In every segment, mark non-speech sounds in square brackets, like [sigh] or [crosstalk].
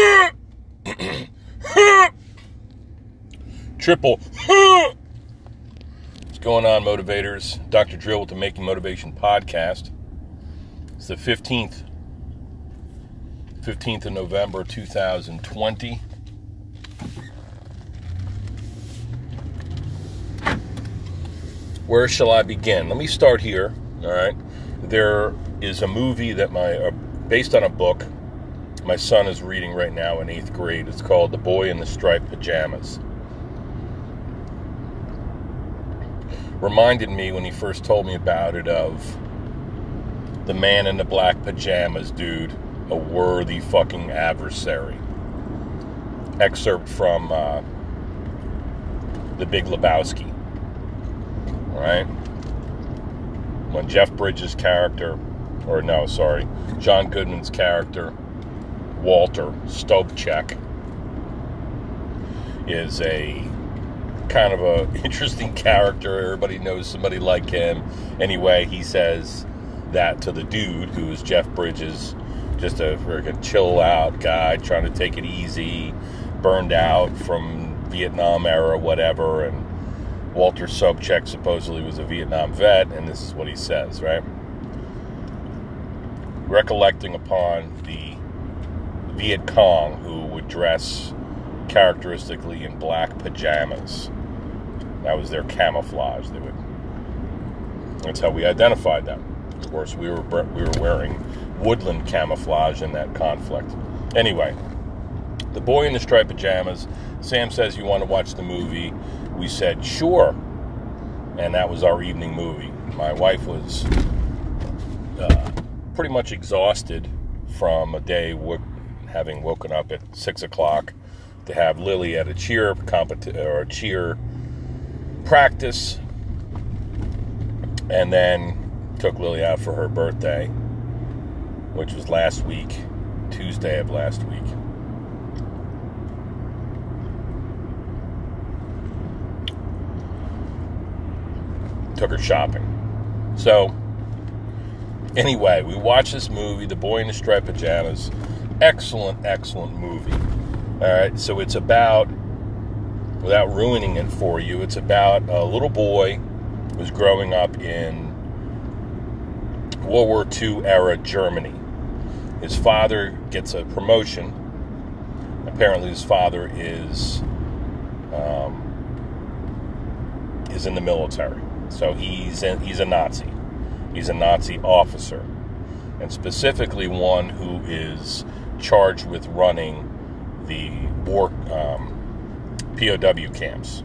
[coughs] Triple. What's going on, motivators? Dr. Drill with the Making Motivation podcast. It's the 15th, 15th of November, 2020. Where shall I begin? Let me start here. All right. There is a movie that my, uh, based on a book my son is reading right now in eighth grade. It's called The Boy in the Striped Pajamas. Reminded me when he first told me about it of the man in the black pajamas, dude. A worthy fucking adversary. Excerpt from uh, The Big Lebowski. Right? When Jeff Bridges' character, or no, sorry, John Goodman's character Walter Sobchak is a kind of a [laughs] interesting character. Everybody knows somebody like him. Anyway, he says that to the dude who is Jeff Bridges, just a freaking chill out guy trying to take it easy, burned out from Vietnam era, whatever. And Walter Sobchak supposedly was a Vietnam vet, and this is what he says, right? Recollecting upon the Viet Cong who would dress characteristically in black pajamas. That was their camouflage. They would. That's how we identified them. Of course, we were we were wearing woodland camouflage in that conflict. Anyway, the boy in the striped pajamas. Sam says you want to watch the movie. We said sure, and that was our evening movie. My wife was uh, pretty much exhausted from a day having woken up at six o'clock to have Lily at a cheer competi- or cheer practice, and then took Lily out for her birthday, which was last week, Tuesday of last week. Took her shopping. So, anyway, we watched this movie, The Boy in the Striped Pajamas excellent, excellent movie. All right, so it's about, without ruining it for you, it's about a little boy who's growing up in World War II era Germany. His father gets a promotion. Apparently, his father is um, is in the military, so he's in, he's a Nazi. He's a Nazi officer, and specifically one who is charged with running the war um, POW camps.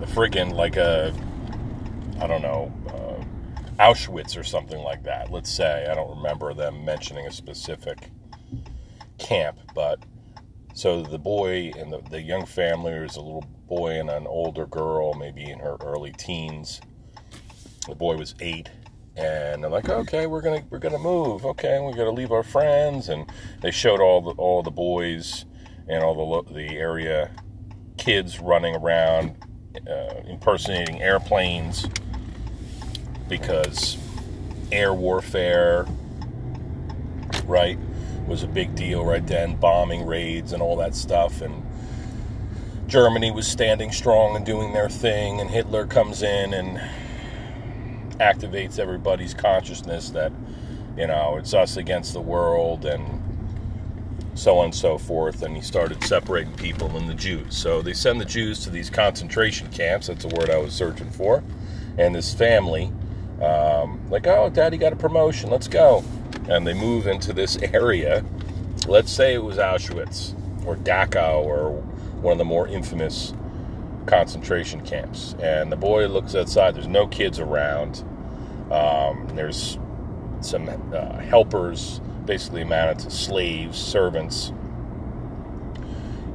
The friggin' like a, I don't know, uh, Auschwitz or something like that. Let's say I don't remember them mentioning a specific camp, but so the boy and the, the young family is a little boy and an older girl, maybe in her early teens. The boy was eight and they're like, okay, we're gonna we're gonna move. Okay, we're gonna leave our friends, and they showed all the all the boys and all the the area kids running around uh, impersonating airplanes because air warfare, right, was a big deal right then. Bombing raids and all that stuff, and Germany was standing strong and doing their thing, and Hitler comes in and activates everybody's consciousness that, you know, it's us against the world and so on and so forth. And he started separating people and the Jews. So they send the Jews to these concentration camps. That's the word I was searching for. And this family, um, like, oh, daddy got a promotion. Let's go. And they move into this area. Let's say it was Auschwitz or Dachau or one of the more infamous concentration camps. And the boy looks outside. There's no kids around. Um, there's some uh, helpers, basically amounted to slaves, servants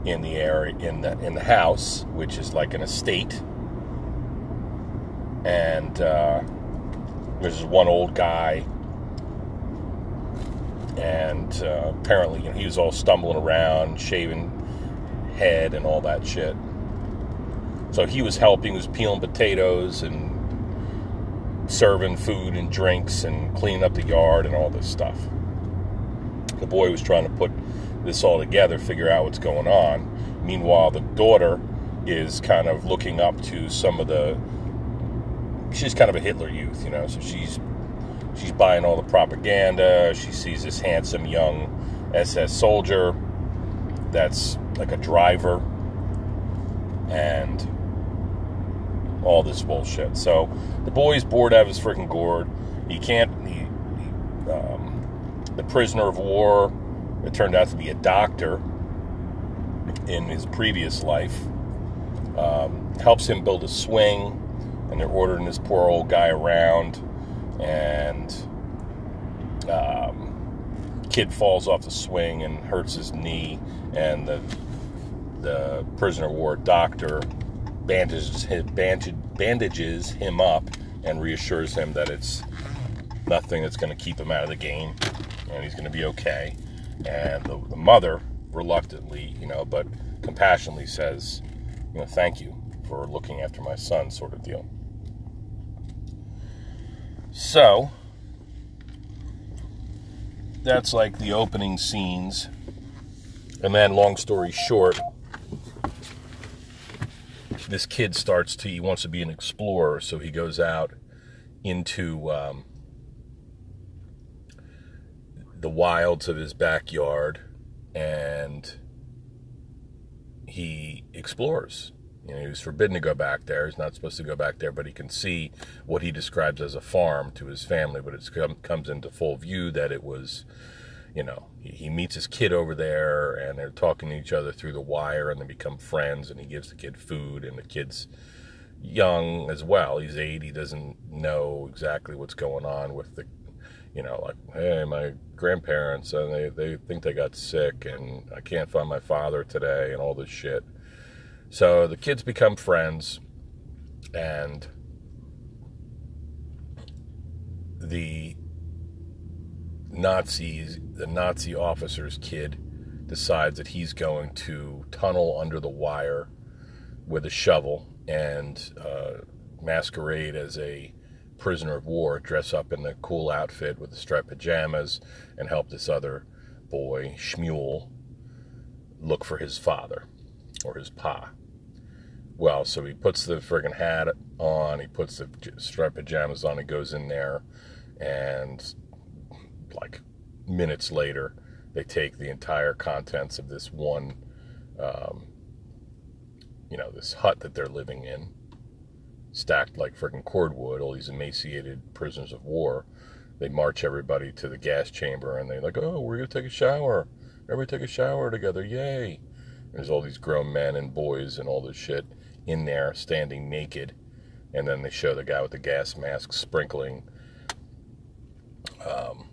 in the area in the in the house, which is like an estate. And uh, there's one old guy, and uh, apparently you know, he was all stumbling around, shaving head and all that shit. So he was helping, he was peeling potatoes and serving food and drinks and cleaning up the yard and all this stuff. The boy was trying to put this all together, figure out what's going on. Meanwhile, the daughter is kind of looking up to some of the. She's kind of a Hitler youth, you know, so she's she's buying all the propaganda. She sees this handsome young SS soldier that's like a driver and all this bullshit. So the boy's bored out of his freaking gourd. He can't. He, he um, the prisoner of war. It turned out to be a doctor in his previous life. Um, helps him build a swing, and they're ordering this poor old guy around, and um, kid falls off the swing and hurts his knee, and the the prisoner of war doctor bandages bandages him up and reassures him that it's nothing that's going to keep him out of the game and he's going to be okay. And the, the, mother, reluctantly, you know, but compassionately says, you know, thank you for looking after my son, sort of deal. So, that's like the opening scenes. And then, long story short, this kid starts to he wants to be an explorer, so he goes out into um, the wilds of his backyard and he explores. You know, he was forbidden to go back there. He's not supposed to go back there, but he can see what he describes as a farm to his family. But it comes into full view that it was you know, he, he meets his kid over there and they're talking to each other through the wire and they become friends and he gives the kid food and the kid's young as well. He's eight. He doesn't know exactly what's going on with the, you know, like, hey, my grandparents and they, they think they got sick and I can't find my father today and all this shit. So the kids become friends and the Nazis, the Nazi officer's kid decides that he's going to tunnel under the wire with a shovel and uh, masquerade as a prisoner of war, dress up in the cool outfit with the striped pajamas, and help this other boy, Shmuel, look for his father or his pa. Well, so he puts the friggin' hat on, he puts the striped pajamas on, he goes in there, and like minutes later, they take the entire contents of this one, um, you know, this hut that they're living in, stacked like freaking cordwood, all these emaciated prisoners of war. They march everybody to the gas chamber and they're like, oh, we're going to take a shower. Everybody take a shower together. Yay. There's all these grown men and boys and all this shit in there standing naked. And then they show the guy with the gas mask sprinkling um,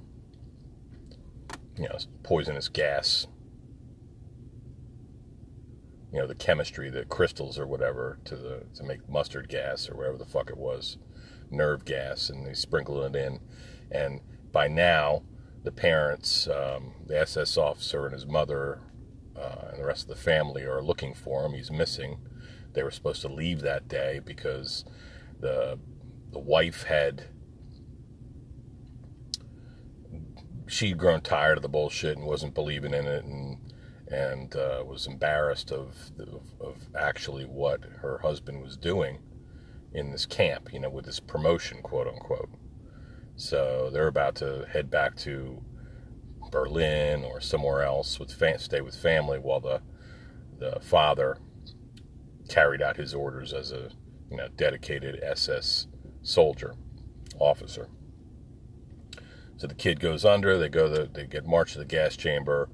you know, poisonous gas. You know, the chemistry, the crystals or whatever to the to make mustard gas or whatever the fuck it was, nerve gas, and they sprinkle it in. And by now, the parents, um, the SS officer and his mother, uh, and the rest of the family are looking for him. He's missing. They were supposed to leave that day because the the wife had she'd grown tired of the bullshit and wasn't believing in it and and uh, was embarrassed of, of, of actually what her husband was doing in this camp, you know, with this promotion, quote unquote. So they're about to head back to Berlin or somewhere else with stay with family while the the father carried out his orders as a you know dedicated SS soldier officer. So the kid goes under. They go. The, they get marched to the gas chamber.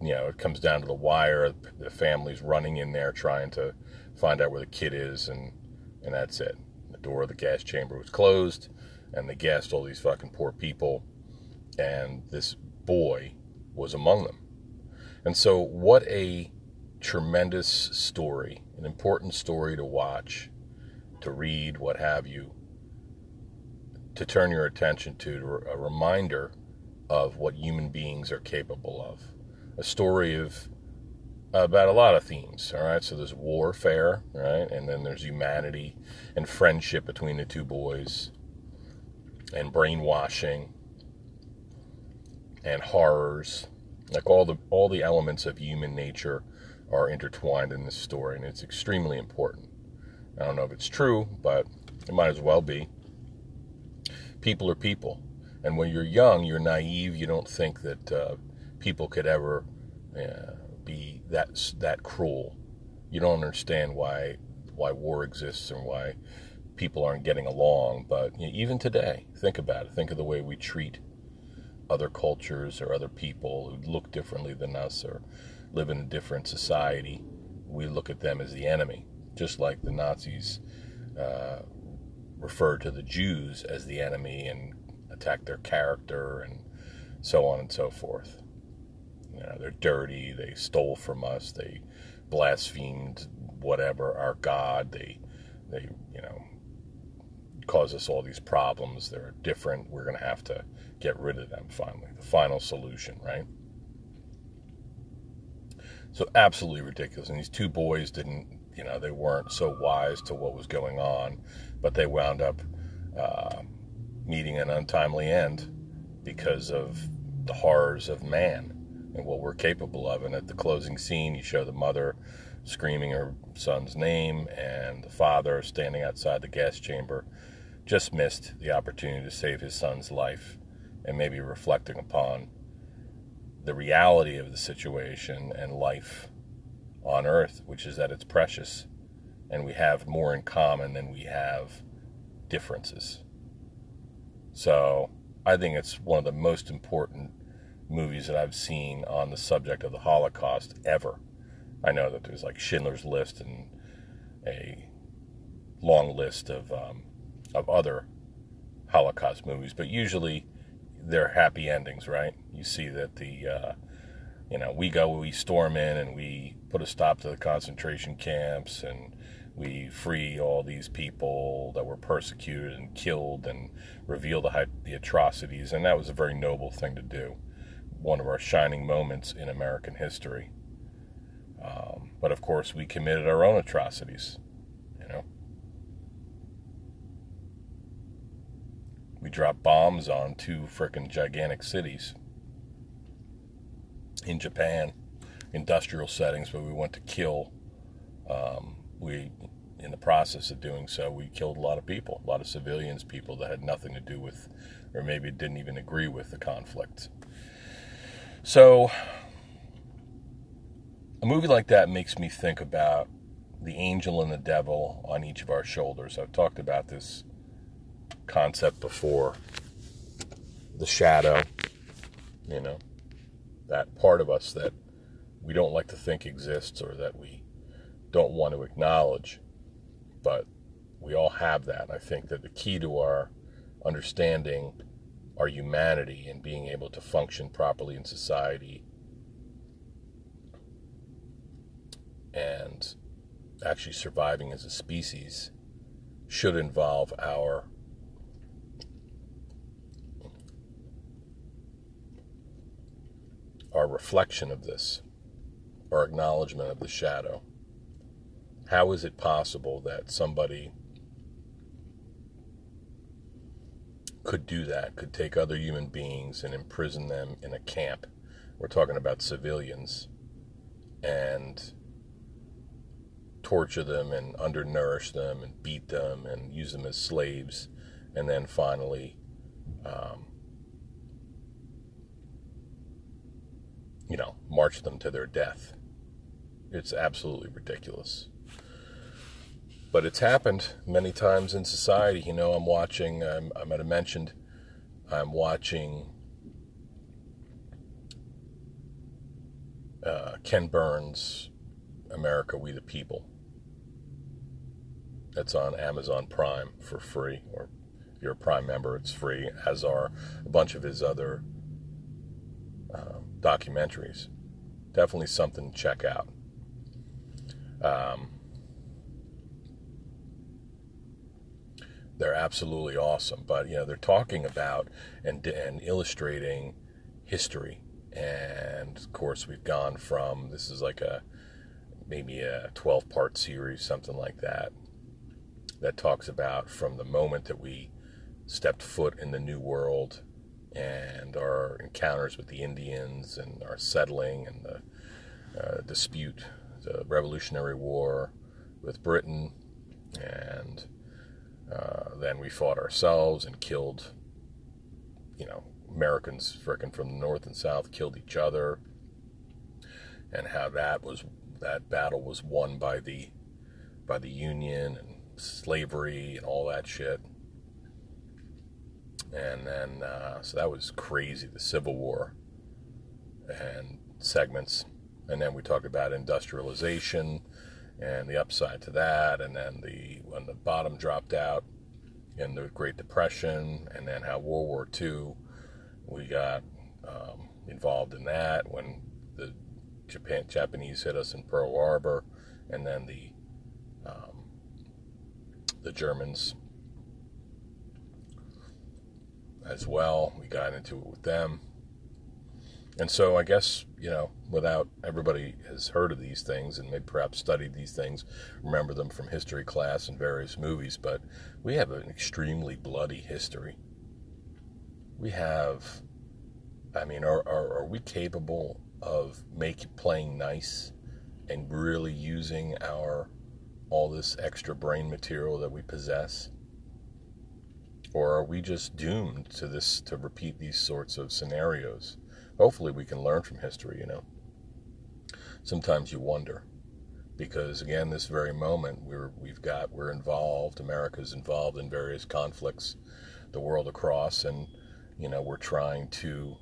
You know, it comes down to the wire. The family's running in there trying to find out where the kid is, and and that's it. The door of the gas chamber was closed, and they gassed all these fucking poor people, and this boy was among them. And so, what a tremendous story, an important story to watch, to read, what have you to turn your attention to a reminder of what human beings are capable of. A story of about a lot of themes, all right? So there's warfare, right? And then there's humanity and friendship between the two boys. and brainwashing and horrors. Like all the all the elements of human nature are intertwined in this story, and it's extremely important. I don't know if it's true, but it might as well be. People are people, and when you're young, you're naive. You don't think that uh, people could ever uh, be that that cruel. You don't understand why why war exists and why people aren't getting along. But you know, even today, think about it. Think of the way we treat other cultures or other people who look differently than us or live in a different society. We look at them as the enemy, just like the Nazis uh, referred to the Jews as the enemy and attacked their character and so on and so forth. You know, they're dirty. They stole from us. They blasphemed whatever our God. They, they, you know, cause us all these problems. They're different. We're going to have to get rid of them finally. The final solution, right? So absolutely ridiculous. And these two boys didn't, you know, they weren't so wise to what was going on, but they wound up uh, meeting an untimely end because of the horrors of man and what we're capable of. And at the closing scene, you show the mother screaming her son's name and the father standing outside the gas chamber just missed the opportunity to save his son's life and maybe reflecting upon the reality of the situation and life on earth, which is that it's precious and we have more in common than we have differences. So I think it's one of the most important movies that I've seen on the subject of the Holocaust ever. I know that there's like Schindler's List and a long list of um, of other Holocaust movies, but usually they're happy endings, right? You see that the, uh, you know, we go, we storm in and we put a stop to the concentration camps and we free all these people that were persecuted and killed and reveal the, the atrocities. And that was a very noble thing to do. One of our shining moments in American history. Um, but of course, we committed our own atrocities. You know. We dropped bombs on two frickin' gigantic cities in Japan, industrial settings, but we went to kill. Um, we, in the process of doing so, we killed a lot of people, a lot of civilians, people that had nothing to do with, or maybe didn't even agree with the conflict. So, a movie like that makes me think about the angel and the devil on each of our shoulders. I've talked about this concept before the shadow, you know, that part of us that we don't like to think exists or that we don't want to acknowledge. But we all have that. I think that the key to our understanding our humanity and being able to function properly in society and actually surviving as a species should involve our our reflection of this, our acknowledgement of the shadow. How is it possible that somebody could do that, could take other human beings and imprison them in a camp? We're talking about civilians and torture them and undernourish them and beat them and use them as slaves, and then finally um, you know, march them to their death. It's absolutely ridiculous. But it's happened many times in society. You know, I'm watching, I'm, I might have mentioned, I'm watching uh, Ken Burns' America We the People. That's on Amazon Prime for free, or if you're a Prime member, it's free, as are a bunch of his other um, documentaries. Definitely something to check out. Um, they're absolutely awesome, but you know they're talking about and and illustrating history, and of course we've gone from this is like a maybe a 12 part series, something like that, that talks about from the moment that we stepped foot in the New World and our encounters with the Indians and our settling and the uh, dispute, the Revolutionary War with Britain, and uh, then we fought ourselves and killed, you know, Americans frickin' from the north and south killed each other, and how that was that battle was won by the by the Union and slavery and all that shit. And then, uh, so that was crazy, the Civil War and segments. And then we talked about industrialization and the upside to that. And then the when the bottom dropped out in the Great Depression, and then how World War II, we got um, involved in that when the Japan Japanese hit us in Pearl Harbor, and then the um, the Germans as well. We got into it with them. And so I guess, you know, without everybody has heard of these things and maybe perhaps studied these things, remember them from history class and various movies, but we have an extremely bloody history. We have, I mean, are, are, are we capable of making playing nice and really using our all this extra brain material that we possess? Or are we just doomed to this to repeat these sorts of scenarios? Hopefully we can learn from history, you know. Sometimes you wonder because again this very moment we're we've got we're involved America's involved in various conflicts the world across and you know we're trying to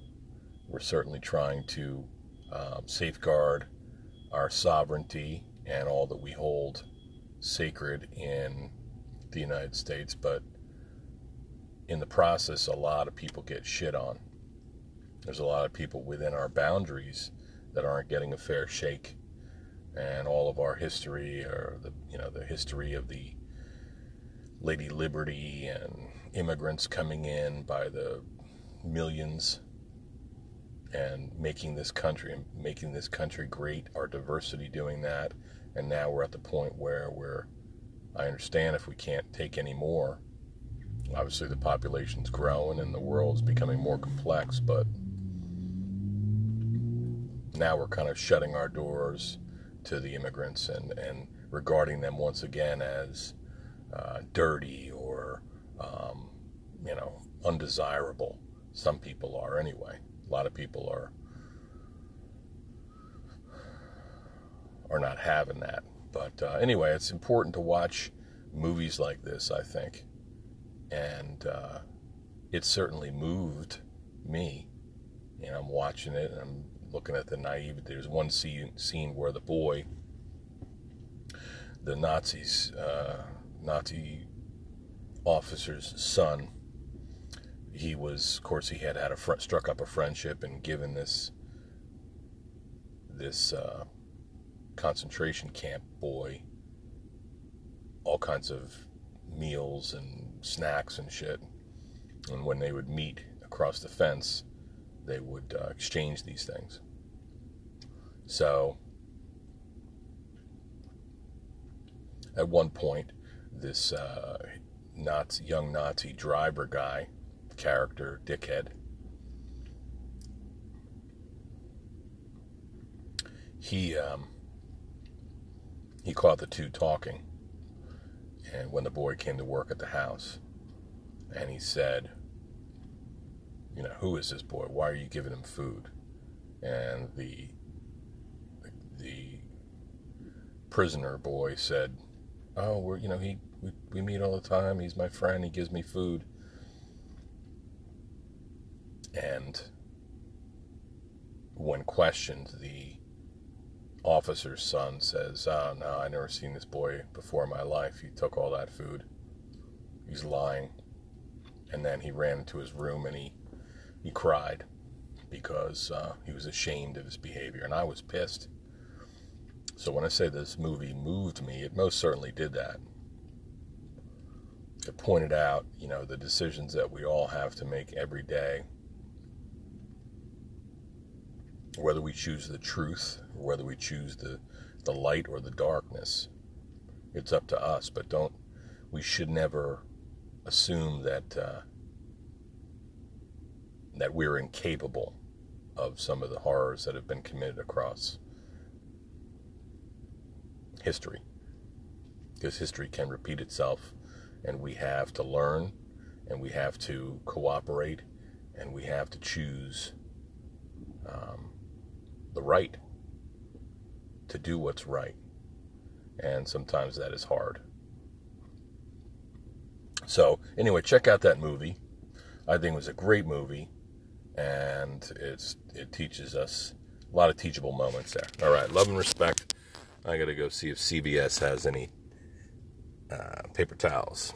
we're certainly trying to um, safeguard our sovereignty and all that we hold sacred in the United States, but in the process, a lot of people get shit on. There's a lot of people within our boundaries that aren't getting a fair shake, and all of our history, or the you know the history of the Lady Liberty and immigrants coming in by the millions and making this country making this country great our diversity doing that and now we're at the point where we're I understand if we can't take any more. Obviously, the population's growing and the world's becoming more complex, but now we're kind of shutting our doors to the immigrants and, and regarding them once again as uh, dirty or, um, you know, undesirable. Some people are anyway. A lot of people are are not having that. But uh, anyway, it's important to watch movies like this, I think. And uh, it certainly moved me. And I'm watching it and I'm looking at the naive. There's one scene, scene where the boy, the Nazis, uh, Nazi officer's son, he was, of course, he had had a fr- struck up a friendship and given this this uh, concentration camp boy all kinds of meals and snacks and shit. And when they would meet across the fence, they would uh, exchange these things. So, at one point, this uh, Nazi, young Nazi driver guy, character, dickhead, he um, he caught the two talking. And when the boy came to work at the house, and he said, You know, who is this boy? Why are you giving him food? And the the prisoner boy said, "Oh, we're you know he we, we meet all the time. He's my friend. He gives me food." And when questioned, the officer's son says, Oh, no, I never seen this boy before in my life. He took all that food. He's lying. And then he ran into his room and he, he cried because uh, he was ashamed of his behavior. And I was pissed. So when I say this movie moved me, it most certainly did that. It pointed out, you know, the decisions that we all have to make every day whether we choose the truth or whether we choose the, the light or the darkness. It's up to us, but don't, we should never assume that uh, that we're incapable of some of the horrors that have been committed across history. Because history can repeat itself, and we have to learn, and we have to cooperate, and we have to choose um, the right to do what's right. And sometimes that is hard. So, anyway, check out that movie. I think it was a great movie, and it's it teaches us a lot of teachable moments there. All right, love and respect. I got to go see if CVS has any uh, paper towels.